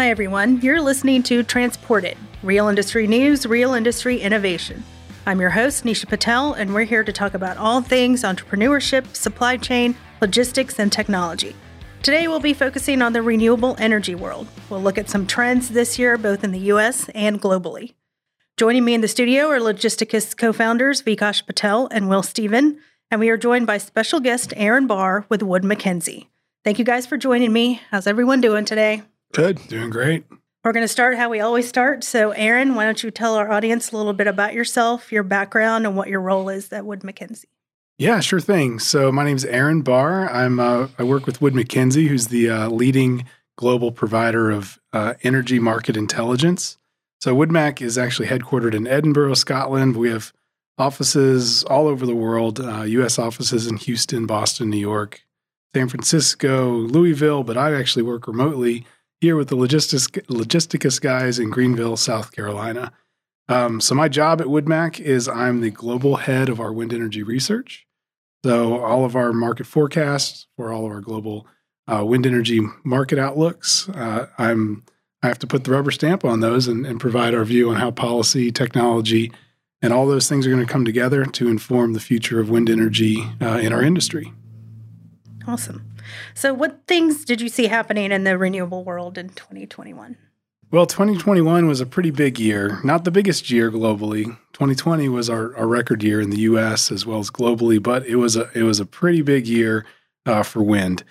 Hi, everyone. You're listening to Transported Real Industry News, Real Industry Innovation. I'm your host, Nisha Patel, and we're here to talk about all things entrepreneurship, supply chain, logistics, and technology. Today, we'll be focusing on the renewable energy world. We'll look at some trends this year, both in the US and globally. Joining me in the studio are Logisticus co founders Vikash Patel and Will Stephen, and we are joined by special guest Aaron Barr with Wood Mackenzie. Thank you guys for joining me. How's everyone doing today? Good, doing great. We're going to start how we always start. So, Aaron, why don't you tell our audience a little bit about yourself, your background, and what your role is at Wood Mackenzie? Yeah, sure thing. So my name is Aaron Barr. I'm uh, I work with Wood Mackenzie, who's the uh, leading global provider of uh, energy market intelligence. So WoodMac is actually headquartered in Edinburgh, Scotland. We have offices all over the world. U.S. Uh, offices in Houston, Boston, New York, San Francisco, Louisville. But I actually work remotely here with the logistics logisticus guys in Greenville, South Carolina. Um, so my job at WoodMac is I'm the global head of our wind energy research. So all of our market forecasts for all of our global uh, wind energy market outlooks, uh, I'm I have to put the rubber stamp on those and, and, provide our view on how policy, technology, and all those things are going to come together to inform the future of wind energy uh, in our industry. Awesome. So, what things did you see happening in the renewable world in 2021? Well, 2021 was a pretty big year, not the biggest year globally. 2020 was our, our record year in the U.S. as well as globally, but it was a it was a pretty big year uh, for wind.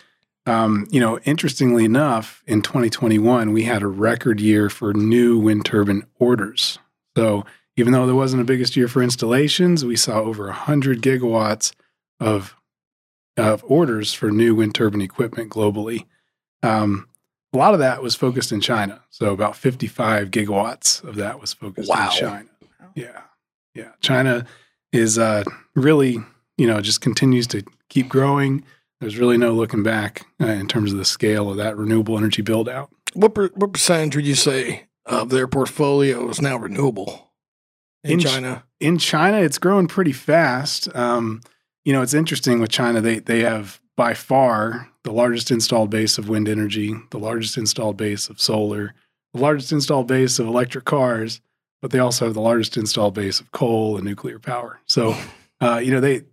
Um, you know, interestingly enough, in 2021 we had a record year for new wind turbine orders. So even though there wasn't the biggest year for installations, we saw over 100 gigawatts of of orders for new wind turbine equipment globally. Um, a lot of that was focused in China. So about 55 gigawatts of that was focused wow. in China. Yeah. Yeah. China is uh, really, you know, just continues to keep growing. There's really no looking back uh, in terms of the scale of that renewable energy build out. What, per, what percentage would you say of their portfolio is now renewable in, in China? In China, it's growing pretty fast. Um, you know, it's interesting with China. They they have by far the largest installed base of wind energy, the largest installed base of solar, the largest installed base of electric cars, but they also have the largest installed base of coal and nuclear power. So, uh, you know, they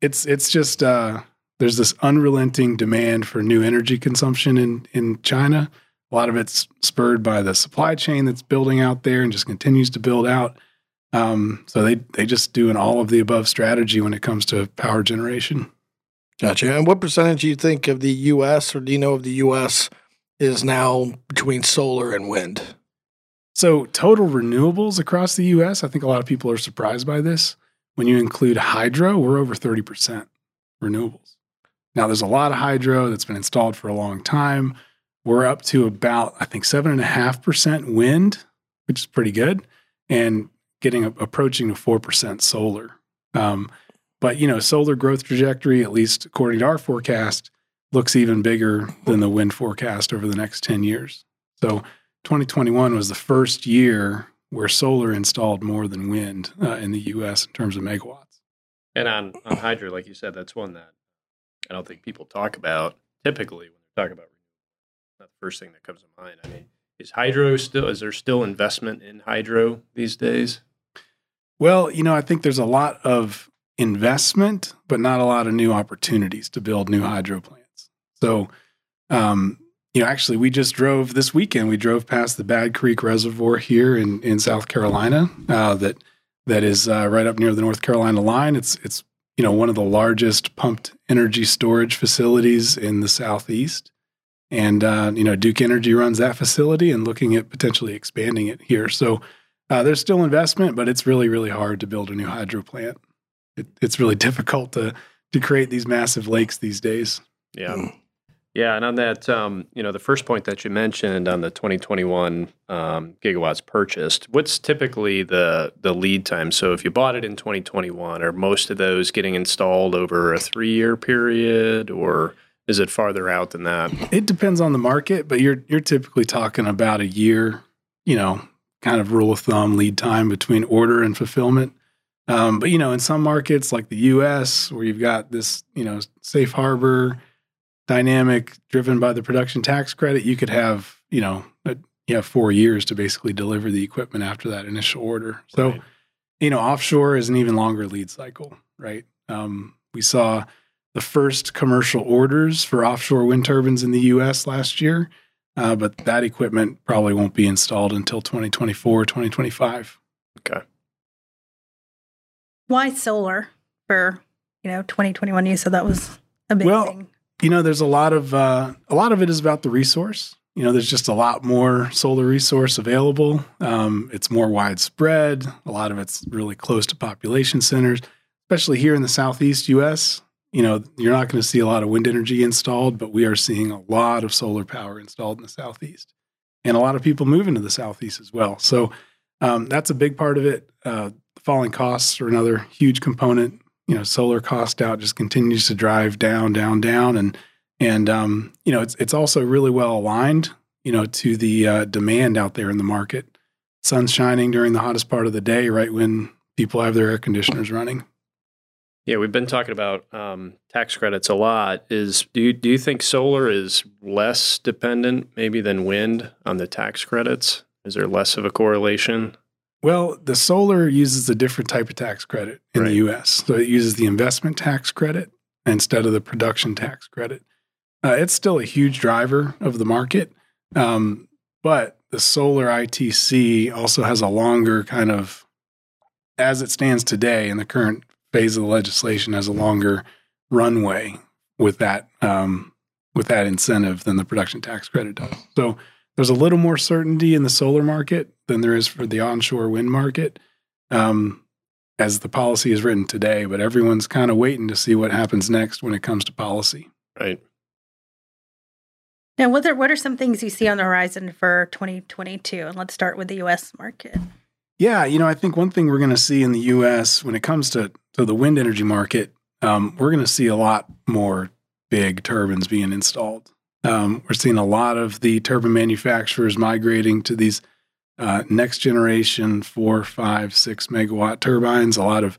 it's it's just uh, there's this unrelenting demand for new energy consumption in in China. A lot of it's spurred by the supply chain that's building out there and just continues to build out. Um, so they they just do an all of the above strategy when it comes to power generation. Gotcha. And what percentage do you think of the U.S. or do you know of the U.S. is now between solar and wind? So total renewables across the U.S. I think a lot of people are surprised by this. When you include hydro, we're over thirty percent renewables. Now there's a lot of hydro that's been installed for a long time. We're up to about I think seven and a half percent wind, which is pretty good, and getting approaching to four percent solar. Um, but you know, solar growth trajectory, at least according to our forecast, looks even bigger than the wind forecast over the next 10 years. So 2021 was the first year where solar installed more than wind uh, in the U.S. in terms of megawatts. And on on hydro, like you said, that's one that I don't think people talk about typically when they're talking about not the first thing that comes to mind. I mean, is hydro still? Is there still investment in hydro these days? Well, you know, I think there's a lot of investment, but not a lot of new opportunities to build new hydro plants. So, um, you know, actually, we just drove this weekend. We drove past the Bad Creek Reservoir here in in South Carolina. Uh, that that is uh, right up near the North Carolina line. It's it's you know one of the largest pumped energy storage facilities in the southeast, and uh, you know Duke Energy runs that facility and looking at potentially expanding it here. So. Uh, there's still investment, but it's really, really hard to build a new hydro plant it, it's really difficult to to create these massive lakes these days. Yeah. Mm. Yeah, and on that, um, you know, the first point that you mentioned on the 2021 um, gigawatts purchased, what's typically the the lead time? So, if you bought it in 2021, are most of those getting installed over a three year period, or is it farther out than that? It depends on the market, but you're you're typically talking about a year. You know, kind of rule of thumb lead time between order and fulfillment. Um, but you know, in some markets like the U.S., where you've got this, you know, safe harbor dynamic driven by the production tax credit, you could have, you know, a you have four years to basically deliver the equipment after that initial order. So, right. you know, offshore is an even longer lead cycle, right? Um, we saw the first commercial orders for offshore wind turbines in the U.S. last year, uh, but that equipment probably won't be installed until 2024, 2025. Okay. Why solar for you know 2021? You said that was a big well, thing. You know, there's a lot of uh, a lot of it is about the resource you know, there's just a lot more solar resource available. Um, it's more widespread. A lot of it's really close to population centers, especially here in the southeast U.S. You know, you're not going to see a lot of wind energy installed, but we are seeing a lot of solar power installed in the southeast, and a lot of people move into the southeast as well. So um, that's a big part of it. Uh, falling costs are another huge component. You know, solar cost out just continues to drive down, down, down, and and um, you know it's it's also really well aligned you know to the uh, demand out there in the market. Sun's shining during the hottest part of the day, right when people have their air conditioners running. Yeah, we've been talking about um, tax credits a lot. Is do you do you think solar is less dependent maybe than wind on the tax credits? Is there less of a correlation? Well, the solar uses a different type of tax credit in right. the U.S. So it uses the investment tax credit instead of the production tax credit. Uh, it's still a huge driver of the market, um, but the solar ITC also has a longer kind of, as it stands today in the current phase of the legislation, has a longer runway with that um, with that incentive than the production tax credit does. So there's a little more certainty in the solar market than there is for the onshore wind market. Um, as the policy is written today, but everyone's kind of waiting to see what happens next when it comes to policy. Right. Now, what are, what are some things you see on the horizon for 2022? And let's start with the U.S. market. Yeah, you know, I think one thing we're going to see in the U.S. when it comes to, to the wind energy market, um, we're going to see a lot more big turbines being installed. Um, we're seeing a lot of the turbine manufacturers migrating to these uh, next generation four, five, six megawatt turbines. A lot of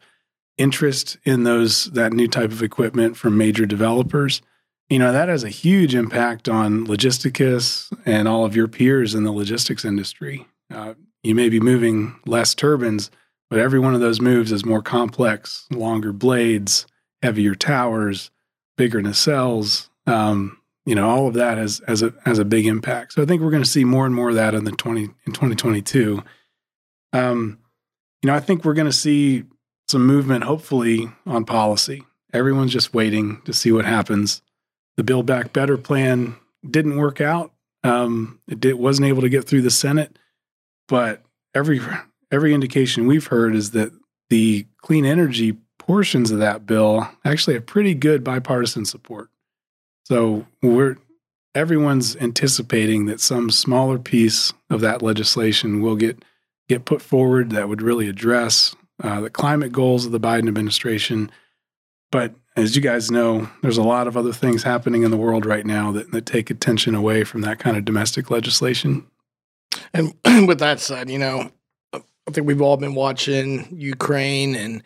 interest in those that new type of equipment from major developers you know, that has a huge impact on Logisticus and all of your peers in the logistics industry. Uh, you may be moving less turbines, but every one of those moves is more complex, longer blades, heavier towers, bigger nacelles. Um, you know, all of that has, has, a, has a big impact. So I think we're going to see more and more of that in the 20, in 2022. Um, you know, I think we're going to see some movement, hopefully, on policy. Everyone's just waiting to see what happens the Build Back Better plan didn't work out. Um, it did, wasn't able to get through the Senate, but every every indication we've heard is that the clean energy portions of that bill actually have pretty good bipartisan support. So we're everyone's anticipating that some smaller piece of that legislation will get get put forward that would really address uh, the climate goals of the Biden administration. But as you guys know, there's a lot of other things happening in the world right now that, that take attention away from that kind of domestic legislation. And with that said, you know, I think we've all been watching Ukraine and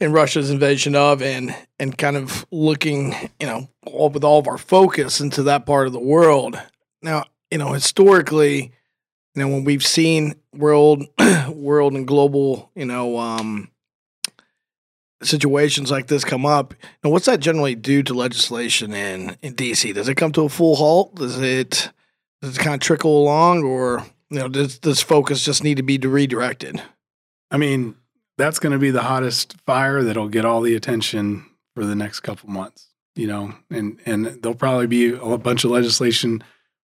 and Russia's invasion of and and kind of looking, you know, all, with all of our focus into that part of the world. Now, you know, historically, you know, when we've seen world world and global, you know, um, situations like this come up, now what's that generally do to legislation in in DC? Does it come to a full halt? Does it does it kind of trickle along, or you know, does does focus just need to be redirected? I mean, that's going to be the hottest fire that'll get all the attention for the next couple months. You know, and and there'll probably be a bunch of legislation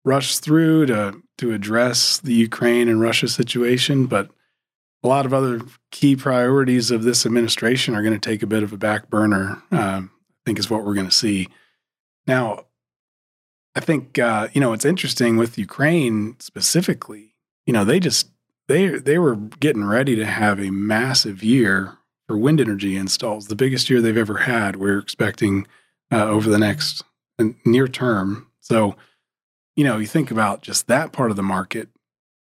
rushed through to to address the Ukraine and Russia situation, but a lot of other key priorities of this administration are going to take a bit of a back burner. Um, I think is what we're going to see. Now, I think uh, you know it's interesting with Ukraine specifically. You know, they just they they were getting ready to have a massive year for wind energy installs, the biggest year they've ever had. We're expecting uh, over the next uh, near term. So, you know, you think about just that part of the market,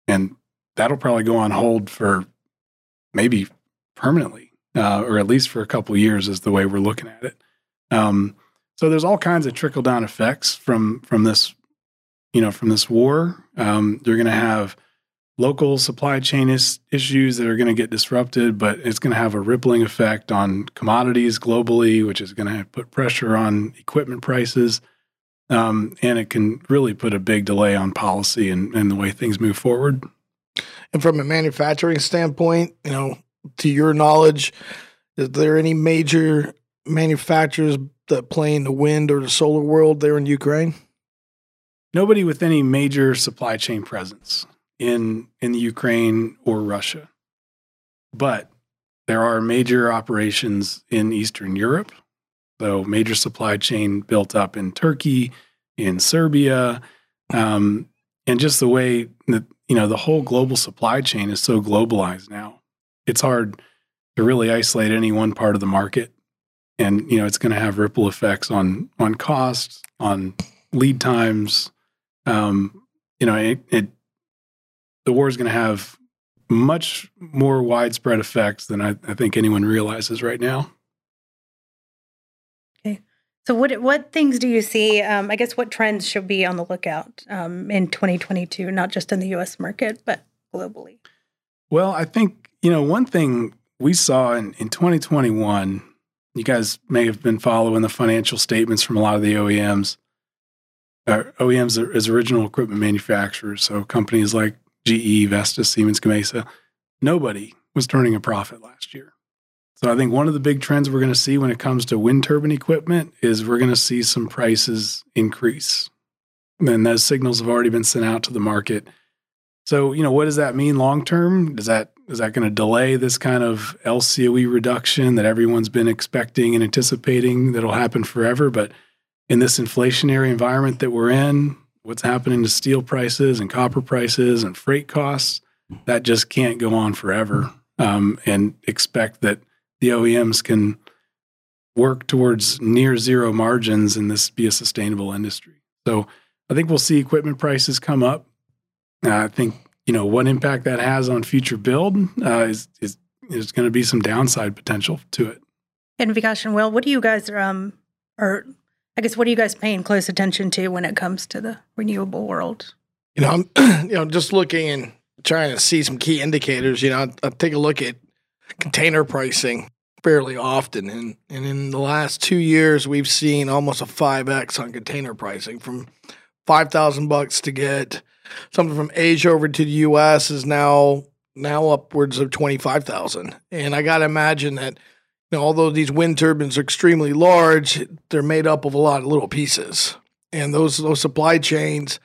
and that'll probably go on hold for maybe permanently, uh, or at least for a couple years, is the way we're looking at it. Um, so there's all kinds of trickle down effects from from this, you know, from this war. Um, they're going to have local supply chain is, issues that are going to get disrupted, but it's going to have a rippling effect on commodities globally, which is going to put pressure on equipment prices. Um, and it can really put a big delay on policy and, and the way things move forward. And from a manufacturing standpoint, you know, to your knowledge, is there any major manufacturers that play in the wind or the solar world there in Ukraine? Nobody with any major supply chain presence in in the Ukraine or Russia. But there are major operations in Eastern Europe. So major supply chain built up in Turkey, in Serbia, um, and just the way that you know the whole global supply chain is so globalized now. It's hard to really isolate any one part of the market, and you know it's going to have ripple effects on on costs, on lead times. Um, you know, it, it the war is going to have much more widespread effects than I, I, think anyone realizes right now. Okay. So, what what things do you see? Um, I guess what trends should be on the lookout um, in 2022, not just in the U.S. market, but globally? Well, I think you know one thing we saw in, in 2021. You guys may have been following the financial statements from a lot of the OEMs. OEMs as original equipment manufacturers, so companies like GE, Vestas, Siemens Gamesa, nobody was turning a profit last year. So I think one of the big trends we're going to see when it comes to wind turbine equipment is we're going to see some prices increase. And those signals have already been sent out to the market. So, you know, what does that mean long term? Does that is that going to delay this kind of LCOE reduction that everyone's been expecting and anticipating that'll happen forever? But in this inflationary environment that we're in, what's happening to steel prices and copper prices and freight costs, that just can't go on forever. Um, and expect that the OEMs can work towards near zero margins and this be a sustainable industry. So I think we'll see equipment prices come up. Uh, I think you know what impact that has on future build uh, is is is going to be some downside potential to it. And Vikash and Will, what do you guys um are I guess what are you guys paying close attention to when it comes to the renewable world? You know, I'm you know just looking and trying to see some key indicators. You know, I, I take a look at container pricing fairly often, and and in the last two years, we've seen almost a five x on container pricing from five thousand bucks to get something from Asia over to the U.S. is now now upwards of twenty five thousand, and I got to imagine that you know, although these wind turbines are extremely large, they're made up of a lot of little pieces. And those those supply chains,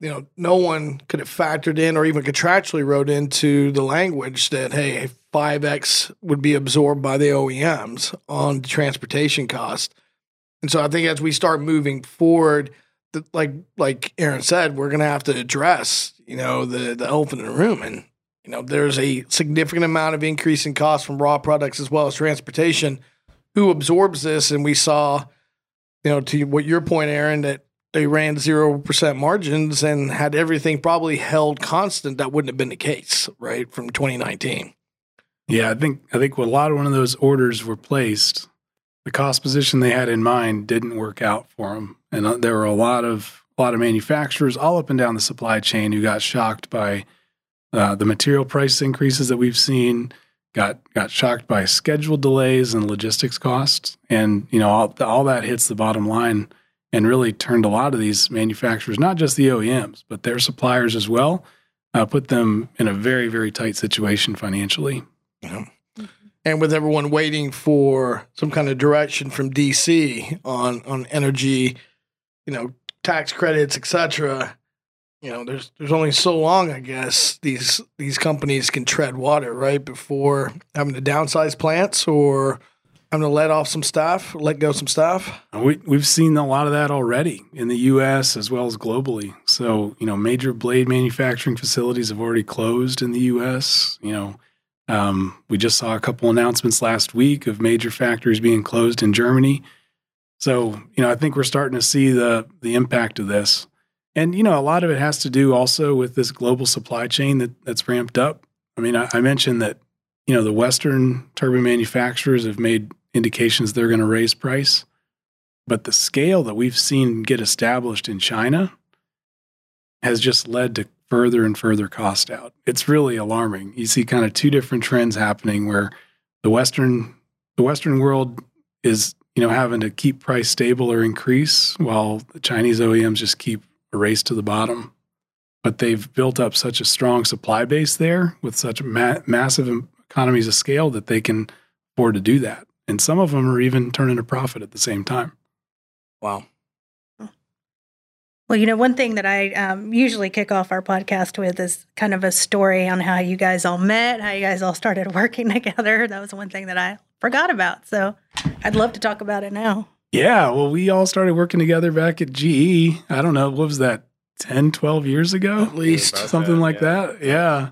you know, no one could have factored in or even contractually wrote into the language that hey, five X would be absorbed by the OEMs on transportation cost. And so I think as we start moving forward, like like Aaron said, we're gonna have to address, you know, the the elephant in the room. And you know, there's a significant amount of increase in cost from raw products as well as transportation. Who absorbs this? And we saw, you know, to what your point, Aaron, that they ran zero percent margins and had everything probably held constant. That wouldn't have been the case, right, from 2019. Yeah, I think I think a lot of one of those orders were placed, the cost position they had in mind didn't work out for them, and uh, there were a lot of a lot of manufacturers all up and down the supply chain who got shocked by uh, the material price increases that we've seen got got shocked by schedule delays and logistics costs, and you know all, all that hits the bottom line and really turned a lot of these manufacturers, not just the OEMs, but their suppliers as well, uh, put them in a very very tight situation financially. Yeah. And with everyone waiting for some kind of direction from DC on on energy, you know, tax credits, etc you know, there's there's only so long, I guess, these these companies can tread water, right, before having to downsize plants or having to let off some staff, let go some staff. We we've seen a lot of that already in the U.S. as well as globally. So you know, major blade manufacturing facilities have already closed in the U.S. You know. Um, we just saw a couple announcements last week of major factories being closed in Germany. So, you know, I think we're starting to see the the impact of this. And you know, a lot of it has to do also with this global supply chain that that's ramped up. I mean, I, I mentioned that you know the Western turbine manufacturers have made indications they're going to raise price, but the scale that we've seen get established in China has just led to further and further cost out. It's really alarming. You see kind of two different trends happening where the western the western world is, you know, having to keep price stable or increase while the Chinese OEMs just keep a race to the bottom. But they've built up such a strong supply base there with such ma- massive economies of scale that they can afford to do that. And some of them are even turning a profit at the same time. Wow. Well, you know, one thing that I um, usually kick off our podcast with is kind of a story on how you guys all met, how you guys all started working together. That was one thing that I forgot about. So I'd love to talk about it now. Yeah. Well, we all started working together back at GE. I don't know. What was that? 10, 12 years ago? At least. Something that, like yeah. that. Yeah.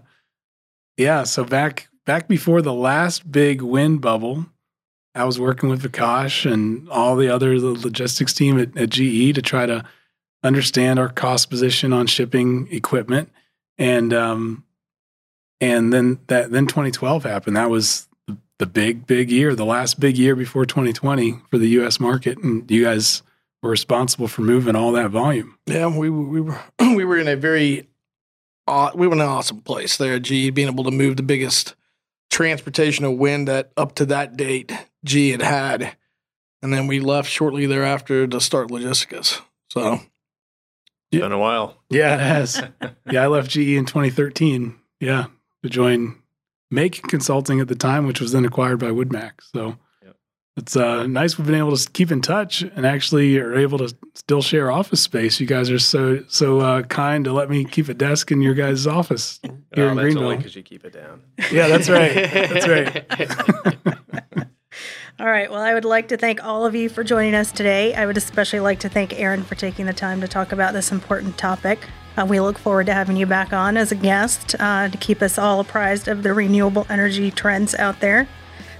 Yeah. So back back before the last big wind bubble, I was working with Vikash and all the other the logistics team at, at GE to try to understand our cost position on shipping equipment. And um and then that then 2012 happened. That was the- big, big year, the last big year before 2020 for the US market. And you guys were responsible for moving all that volume. Yeah, we we were we were in a very aw- we were in an awesome place there G being able to move the biggest transportation of wind that up to that date G had had, and then we left shortly thereafter to start Logisticus. So It's been a while. Yeah, it has. yeah, I left GE in 2013. Yeah, to join Make Consulting at the time, which was then acquired by Woodmac. So Yep. it's uh, nice we've been able to keep in touch and actually are able to still share office space. You guys are so so uh, kind to let me keep a desk in your guys' office here Oh, in that's Greenville. because you keep it down. Yeah, that's right. That's right. All right. Well, I would like to thank all of you for joining us today. I would especially like to thank Aaron for taking the time to talk about this important topic. Uh, we look forward to having you back on as a guest uh, to keep us all apprised of the renewable energy trends out there.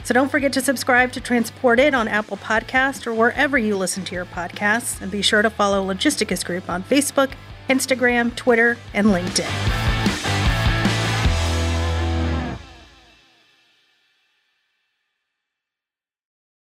So don't forget to subscribe to Transported on Apple Podcast or wherever you listen to your podcasts, and be sure to follow Logisticus Group on Facebook, Instagram, Twitter, and LinkedIn.